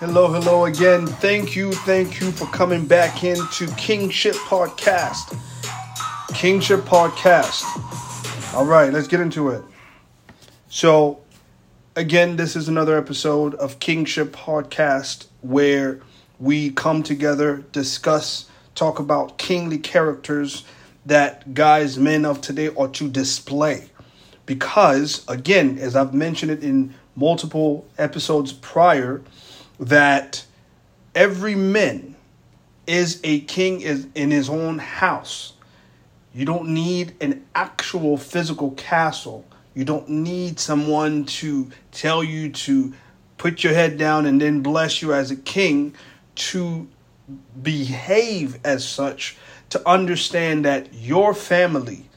Hello, hello again. Thank you, thank you for coming back into Kingship Podcast. Kingship Podcast. All right, let's get into it. So, again, this is another episode of Kingship Podcast where we come together, discuss, talk about kingly characters that guys, men of today ought to display. Because, again, as I've mentioned it in multiple episodes prior, that every man is a king in his own house. You don't need an actual physical castle. You don't need someone to tell you to put your head down and then bless you as a king to behave as such to understand that your family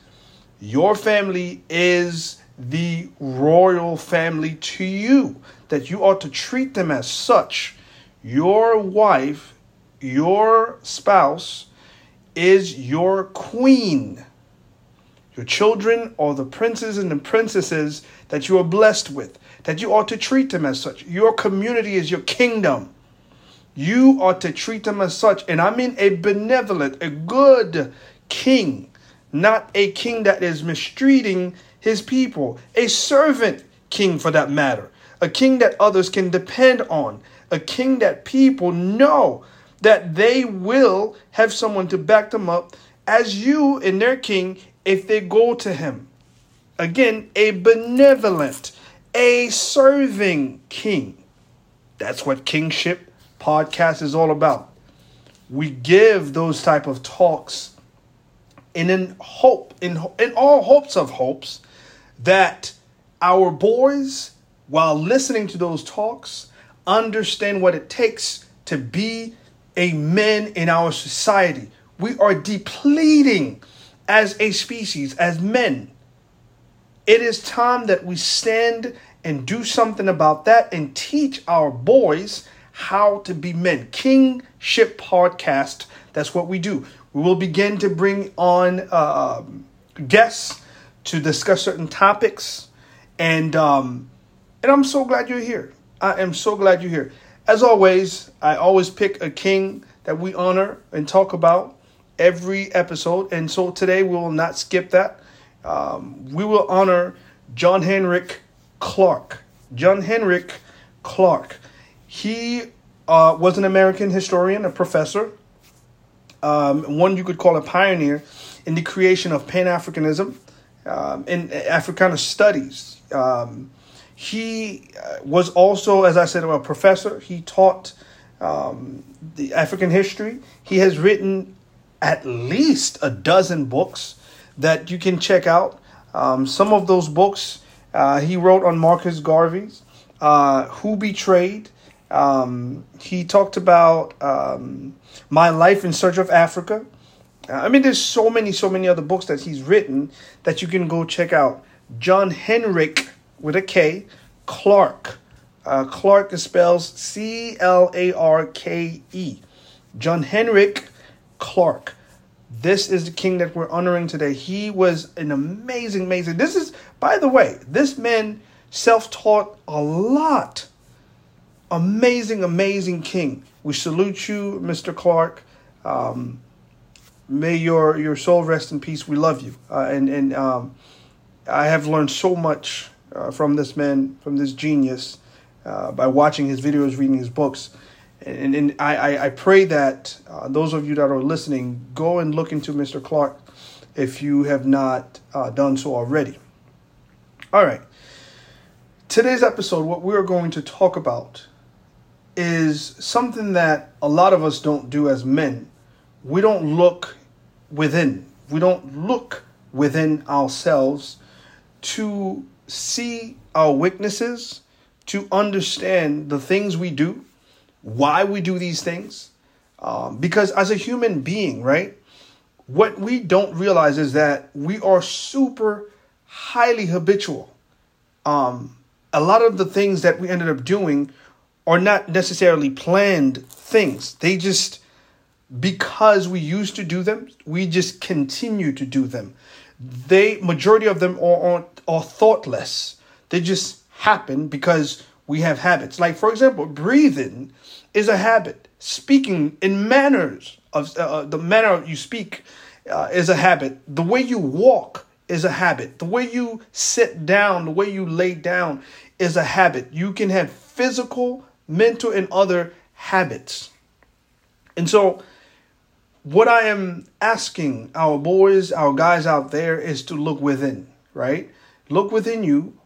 your family is the royal family to you that you ought to treat them as such. Your wife, your spouse, is your queen. Your children are the princes and the princesses that you are blessed with, that you ought to treat them as such. Your community is your kingdom. You ought to treat them as such. And I mean a benevolent, a good king, not a king that is mistreating his people, a servant king for that matter a king that others can depend on, a king that people know that they will have someone to back them up as you and their king if they go to him. Again, a benevolent, a serving king. That's what kingship podcast is all about. We give those type of talks in in hope in in all hopes of hopes that our boys while listening to those talks, understand what it takes to be a man in our society. We are depleting as a species, as men. It is time that we stand and do something about that and teach our boys how to be men. Kingship Podcast, that's what we do. We will begin to bring on uh, guests to discuss certain topics and um, and I'm so glad you're here. I am so glad you're here. As always, I always pick a king that we honor and talk about every episode. And so today we will not skip that. Um, we will honor John Henrik Clarke. John Henrik Clarke. He uh, was an American historian, a professor, um, one you could call a pioneer in the creation of Pan Africanism um, and Africana studies. Um, he uh, was also, as I said, a professor. He taught um, the African history. He has written at least a dozen books that you can check out. Um, some of those books uh, he wrote on Marcus Garvey's uh, Who Betrayed. Um, he talked about um, My Life in Search of Africa. I mean, there's so many, so many other books that he's written that you can go check out. John Henrik with a K, Clarke. Uh, Clarke spells C L A R K E. John Henrik Clarke. This is the king that we're honoring today. He was an amazing, amazing. This is, by the way, this man self taught a lot. Amazing, amazing king. We salute you, Mr. Clarke. Um, may your your soul rest in peace. We love you, uh, and and um, I have learned so much uh, from this man, from this genius, uh, by watching his videos, reading his books. And, and I, I, pray that uh, those of you that are listening go and look into Mr. Clarke if you have not uh, done so already. All right. Today's episode, what we're going to talk about is something that a lot of us don't do as men. We don't look within, we don't look within ourselves to see our weaknesses, to understand the things we do, why we do these things. Um, because as a human being, right, what we don't realize is that we are super highly habitual. Um, a lot of the things that we ended up doing are not necessarily planned things. They just, because we used to do them, we just continue to do them. They, majority of them are, are, are thoughtless. They just happen because we have habits. Like, for example, breathing is a habit. Speaking in manners of uh, uh, the manner you speak uh, is a habit. The way you walk is a habit. The way you sit down, the way you lay down is a habit. You can have physical, mental, and other habits. And so, what I am asking our boys, our guys out there is to look within, right? Look within you.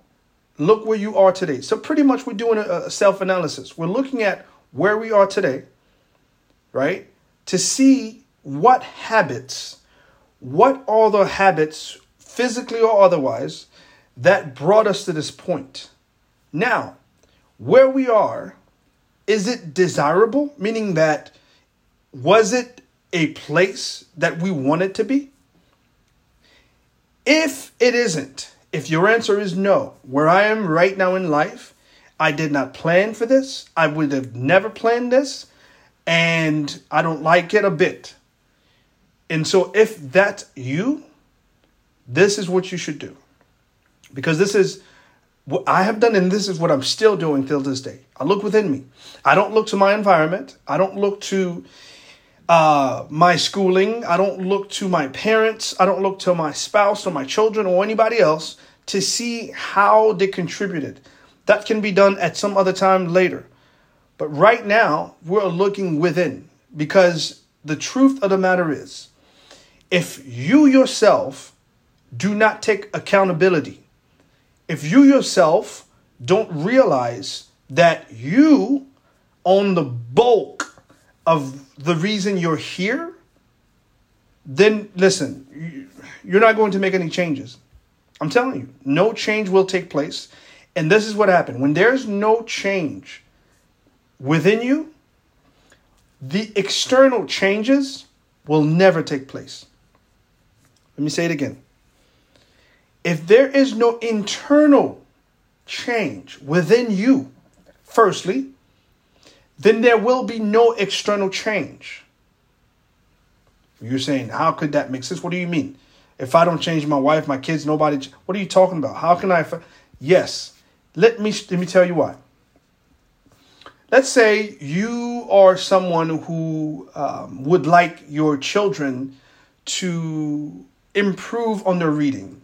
Look where you are today. So, pretty much, we're doing a, self analysis. We're looking at where we are today, right? To see what habits, what are the habits, physically or otherwise, that brought us to this point. Now, where we are, is it desirable? Meaning that was it a place that we want it to be? If it isn't, if your answer is no, where I am right now in life, I did not plan for this, I would have never planned this, and I don't like it a bit. And so, if that's you, this is what you should do. Because this is what I have done, and this is what I'm still doing till this day. I look within me. I don't look to my environment. I don't look to uh, my schooling. I don't look to my parents. I don't look to my spouse or my children or anybody else to see how they contributed. That can be done at some other time later. But right now, we're looking within because the truth of the matter is if you yourself do not take accountability if you yourself don't realize that you own the bulk of the reason you're here, then listen, you're not going to make any changes. I'm telling you, no change will take place. And this is what happened when there's no change within you, the external changes will never take place. Let me say it again if there is no internal change within you, firstly, then there will be no external change. You're saying, how could that make sense? What do you mean? If I don't change my wife, my kids, nobody, what are you talking about? How can I? Yes, let me let me tell you why. Let's say you are someone who um, would like your children to improve on their reading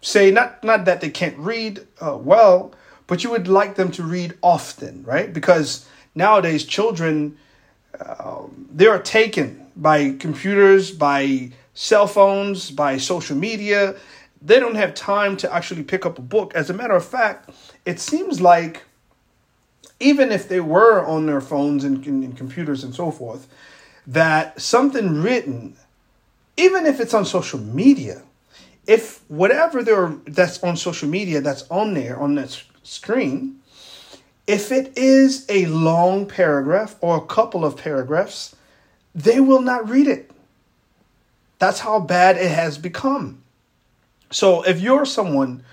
say not not that they can't read uh, well, but you would like them to read often, right? Because nowadays children uh, they are taken by computers, by cell phones, by social media. They don't have time to actually pick up a book. As a matter of fact, it seems like even if they were on their phones and, and computers and so forth, that something written, even if it's on social media, if whatever there that's on social media that's on there on that screen if it is a long paragraph or a couple of paragraphs they will not read it. That's how bad it has become. So if you're someone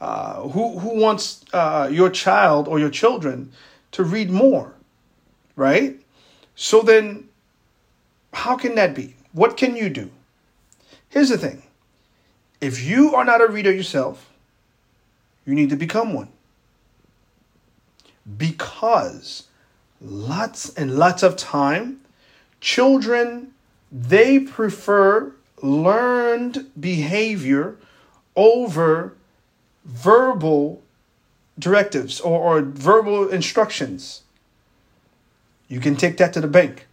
uh, who who wants uh, your child or your children to read more right? So then how can that be? What can you do? Here's the thing. If you are not a reader yourself, you need to become one. Because lots and lots of time, children, they prefer learned behavior over verbal directives or, or verbal instructions. You can take that to the bank.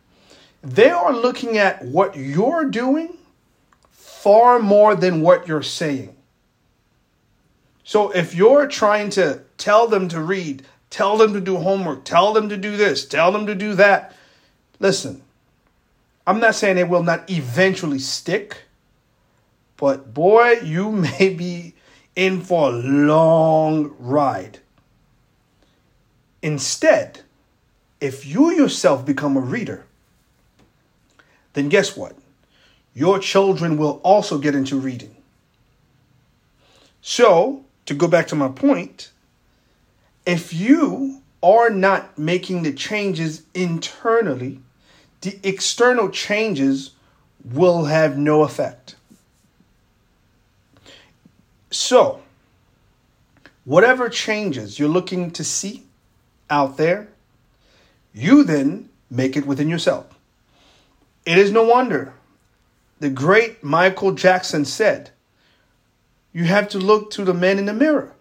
They are looking at what you're doing far more than what you're saying. So if you're trying to tell them to read, tell them to do homework, tell them to do this, tell them to do that, listen, I'm not saying it will not eventually stick, but boy, you may be in for a long ride. Instead, if you yourself become a reader, then guess what? your children will also get into reading. So, to go back to my point, if you are not making the changes internally, the external changes will have no effect. So, whatever changes you're looking to see, out there, you then make it within yourself. It is no wonder the great Michael Jackson said, You have to look to the man in the mirror.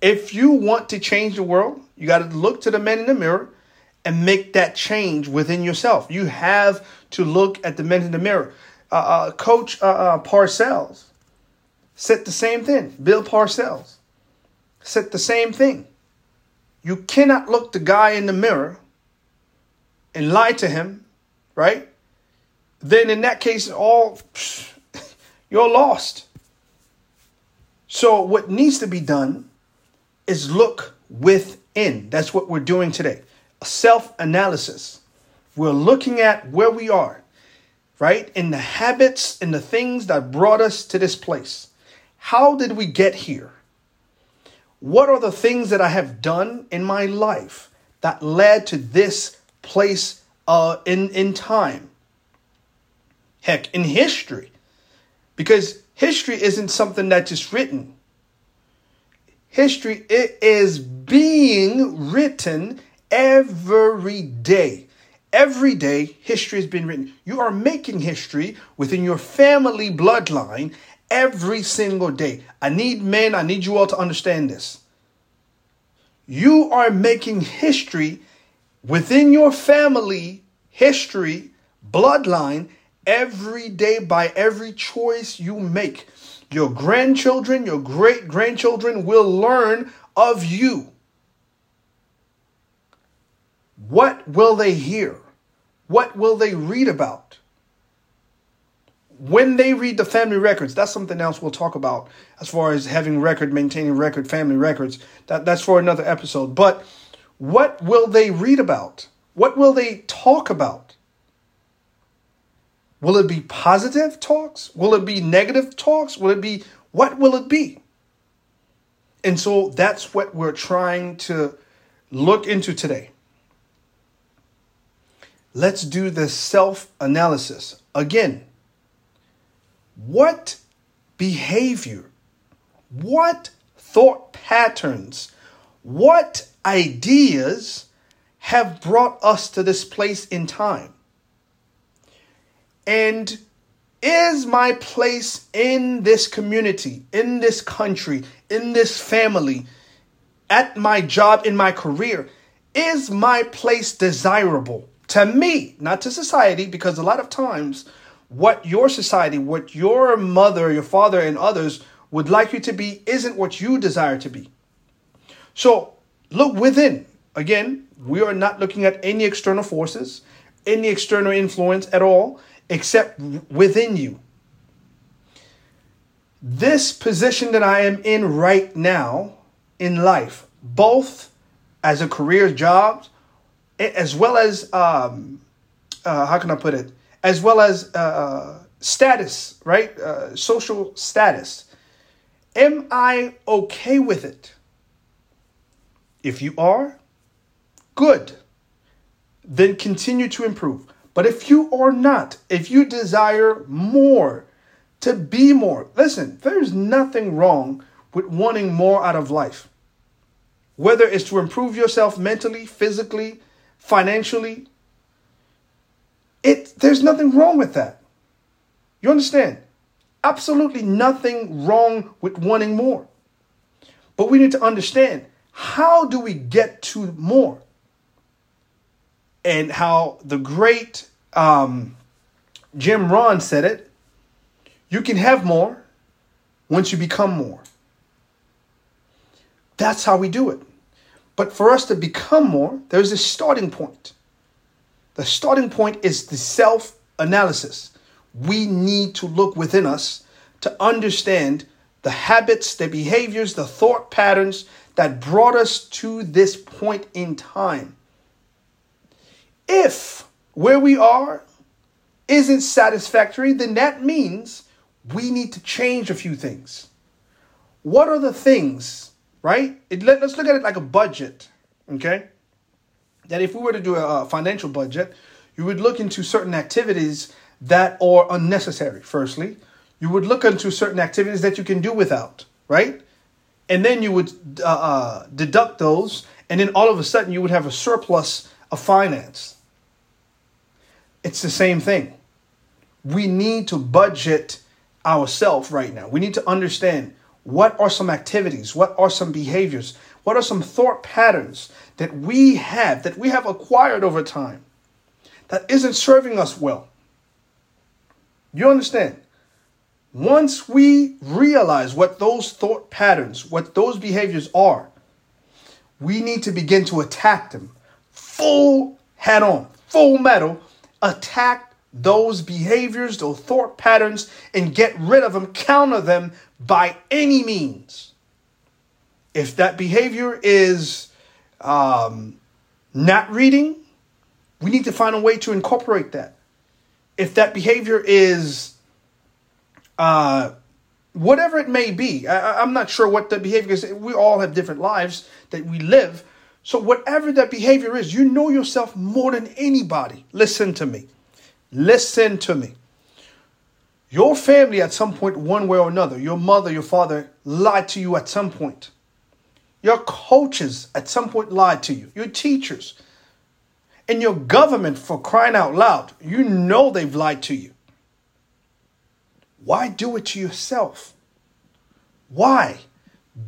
If you want to change the world, you got to look to the man in the mirror and make that change within yourself. You have to look at the man in the mirror. Uh, uh, Coach uh, uh Parcells said the same thing. Bill Parcells said the same thing. You cannot look the guy in the mirror and lie to him, right? Then in that case, all you're lost. So what needs to be done is look within. That's what we're doing today. Self-analysis. We're looking at where we are, right? In the habits and the things that brought us to this place. How did we get here? What are the things that I have done in my life that led to this place uh, in, in time? Heck, in history. Because history isn't something that's just written. History it is being written every day. Every day, history has been written. You are making history within your family bloodline every single day. I need men, I need you all to understand this. You are making history within your family history, bloodline, every day by every choice you make. Your grandchildren, your great grandchildren will learn of you. What will they hear? What will they read about? when they read the family records, that's something else we'll talk about as far as having record, maintaining record, family records. That, that's for another episode. But what will they read about? What will they talk about? Will it be positive talks? Will it be negative talks? Will it be, what will it be? And so that's what we're trying to look into today. Let's do the self analysis. Again, what behavior, what thought patterns, what ideas have brought us to this place in time? And is my place in this community, in this country, in this family, at my job, in my career, is my place desirable to me, not to society? Because a lot of times what your society, what your mother, your father, and others would like you to be isn't what you desire to be. So look within. Again, we are not looking at any external forces, any external influence at all, except within you. This position that I am in right now in life, both as a career job, as well as um, uh, how can I put it, as well as uh, uh, status, right? Uh, social status. Am I okay with it? If you are, good. Then continue to improve. But if you are not, if you desire more, to be more, listen, there's nothing wrong with wanting more out of life. Whether it's to improve yourself mentally, physically, financially, it there's nothing wrong with that. You understand? Absolutely nothing wrong with wanting more. But we need to understand how do we get to more? And how the great um, Jim Rohn said it you can have more once you become more. That's how we do it. But for us to become more, there's a starting point. The starting point is the self analysis. We need to look within us to understand the habits, the behaviors, the thought patterns that brought us to this point in time. If where we are isn't satisfactory, then that means we need to change a few things. What are the things, right? It, let, us look at it like a budget, okay? that if we were to do a financial budget, you would look into certain activities that are unnecessary, firstly. You would look into certain activities that you can do without, right? And then you would uh, uh, deduct those and then all of a sudden you would have a surplus of finance. It's the same thing. We need to budget ourselves right now. We need to understand what are some activities, what are some behaviors, what are some thought patterns that we have, that we have acquired over time that isn't serving us well. You understand? Once we realize what those thought patterns, what those behaviors are, we need to begin to attack them full head on, full metal, attack those behaviors, those thought patterns, and get rid of them, counter them by any means. If that behavior is um, not reading, we need to find a way to incorporate that. If that behavior is uh, whatever it may be, I, I'm not sure what the behavior is. We all have different lives that we live. So, whatever that behavior is, you know yourself more than anybody. Listen to me. Listen to me. Your family, at some point, one way or another, your mother, your father lied to you at some point. Your coaches, at some point, lied to you. Your teachers, and your government, for crying out loud, you know they've lied to you. Why do it to yourself? Why?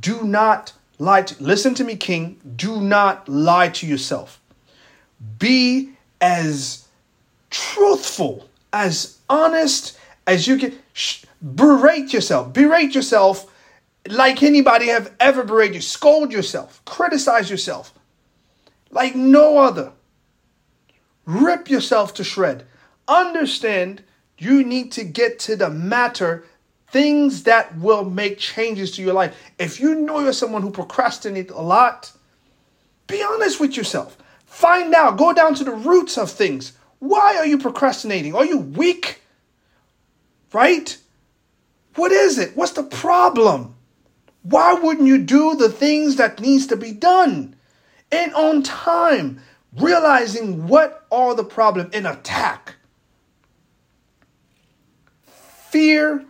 Do not lie to listen to me, King. Do not lie to yourself. Be as truthful, as honest as you can. Sh- berate yourself. Berate yourself like anybody have ever berated you. Scold yourself. Criticize yourself like no other. Rip yourself to shred. Understand you need to get to the matter, things that will make changes to your life. If you know you're someone who procrastinates a lot, be honest with yourself. Find out, go down to the roots of things. Why are you procrastinating? Are you weak? Right? What is it? What's the problem? Why wouldn't you do the things that needs to be done? And on time, realizing what are the problem and attack. Fear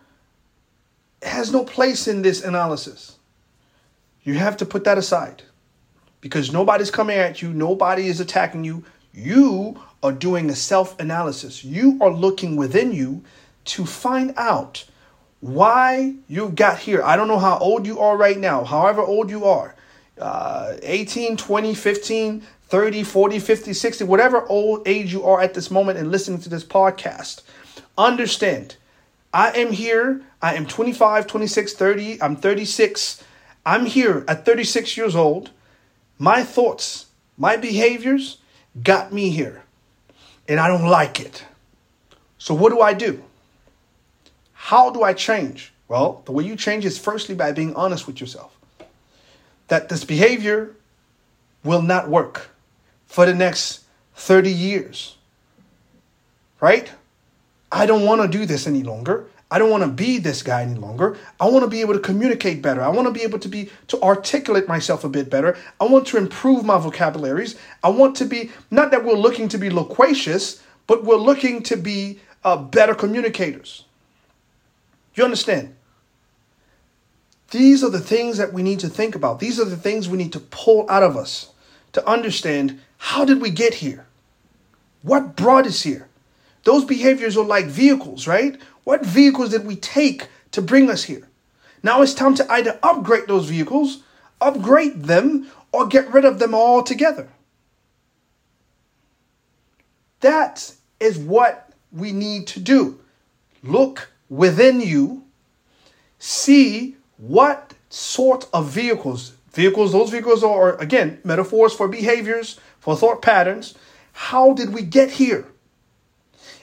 has no place in this analysis. You have to put that aside because nobody's coming at you, nobody is attacking you. You are doing a self analysis. You are looking within you to find out why you got here. I don't know how old you are right now, however old you are uh, 18, 20, 15, 30, 40, 50, 60, whatever old age you are at this moment and listening to this podcast. Understand I am here. I am 25, 26, 30. I'm 36. I'm here at 36 years old. My thoughts, my behaviors got me here. And I don't like it. So, what do I do? How do I change? Well, the way you change is firstly by being honest with yourself. That this behavior will not work for the next 30 years. Right? I don't want to do this any longer. I don't want to be this guy any longer. I want to be able to communicate better. I want to be able to be to articulate myself a bit better. I want to improve my vocabularies. I want to be not that we're looking to be loquacious, but we're looking to be uh, better communicators. You understand? These are the things that we need to think about. These are the things we need to pull out of us to understand how did we get here? What brought us here? Those behaviors are like vehicles, right? What vehicles did we take to bring us here? Now it's time to either upgrade those vehicles, upgrade them, or get rid of them altogether. That is what we need to do. Look within you, see what sort of vehicles, vehicles, those vehicles are, again, metaphors for behaviors, for thought patterns. How did we get here?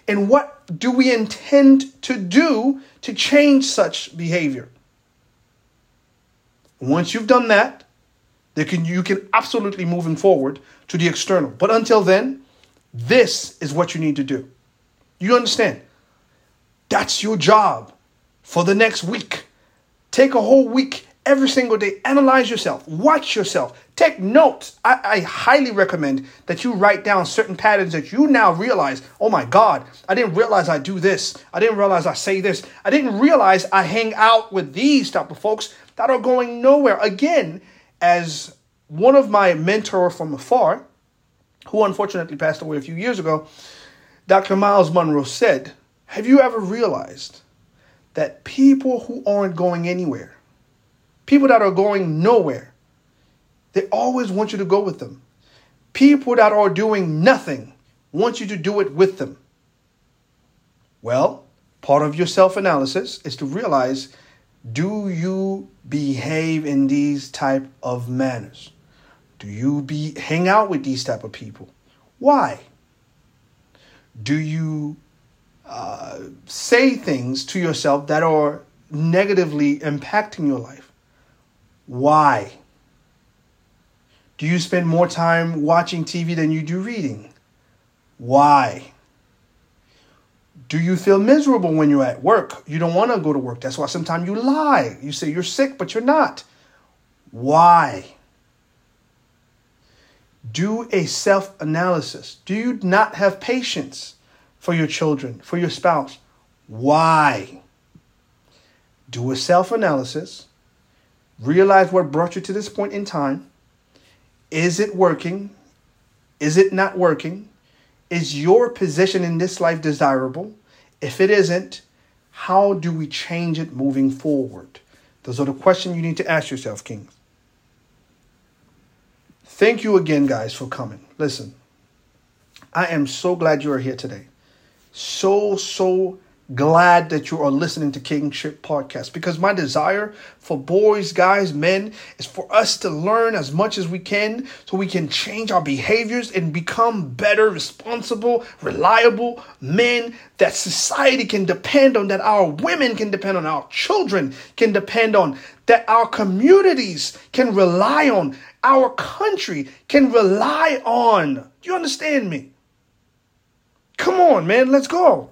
And what do we intend to do to change such behavior? Once you've done that, can, you can absolutely moving forward to the external. But until then, this is what you need to do. You understand? That's your job for the next week. Take a whole week every single day. Analyze yourself, watch yourself, take notes. I, I, highly recommend that you write down certain patterns that you now realize oh my God, I didn't realize I do this. I didn't realize I say this. I didn't realize I hang out with these type of folks that are going nowhere. Again, as one of my mentor from afar, who unfortunately passed away a few years ago, Dr. Miles Munroe said, Have you ever realized that people who aren't going anywhere, people that are going nowhere, they always want you to go with them. People that are doing nothing want you to do it with them. Well, part of your self analysis is to realize do you behave in these type of manners? Do you be hang out with these type of people? Why? Do you uh, say things to yourself that are negatively impacting your life? Why? Do you spend more time watching TV than you do reading? Why? Do you feel miserable when you're at work? You don't want to go to work. That's why sometimes you lie. You say you're sick, but you're not. Why? Do a self analysis. Do you not have patience for your children, for your spouse? Why? Do a self analysis. Realize what brought you to this point in time. Is it working? Is it not working? Is your position in this life desirable? If it isn't, how do we change it moving forward? Those are the questions you need to ask yourself, Kings. Thank you again, guys, for coming. Listen, I am so glad you are here today. So, so glad that you are listening to Kingship Podcast because my desire for boys, guys, men is for us to learn as much as we can so we can change our behaviors and become better, responsible, reliable men that society can depend on, that our women can depend on, our children can depend on, that our communities can rely on, our country can rely on. Do you understand me? Come on, man, let's go.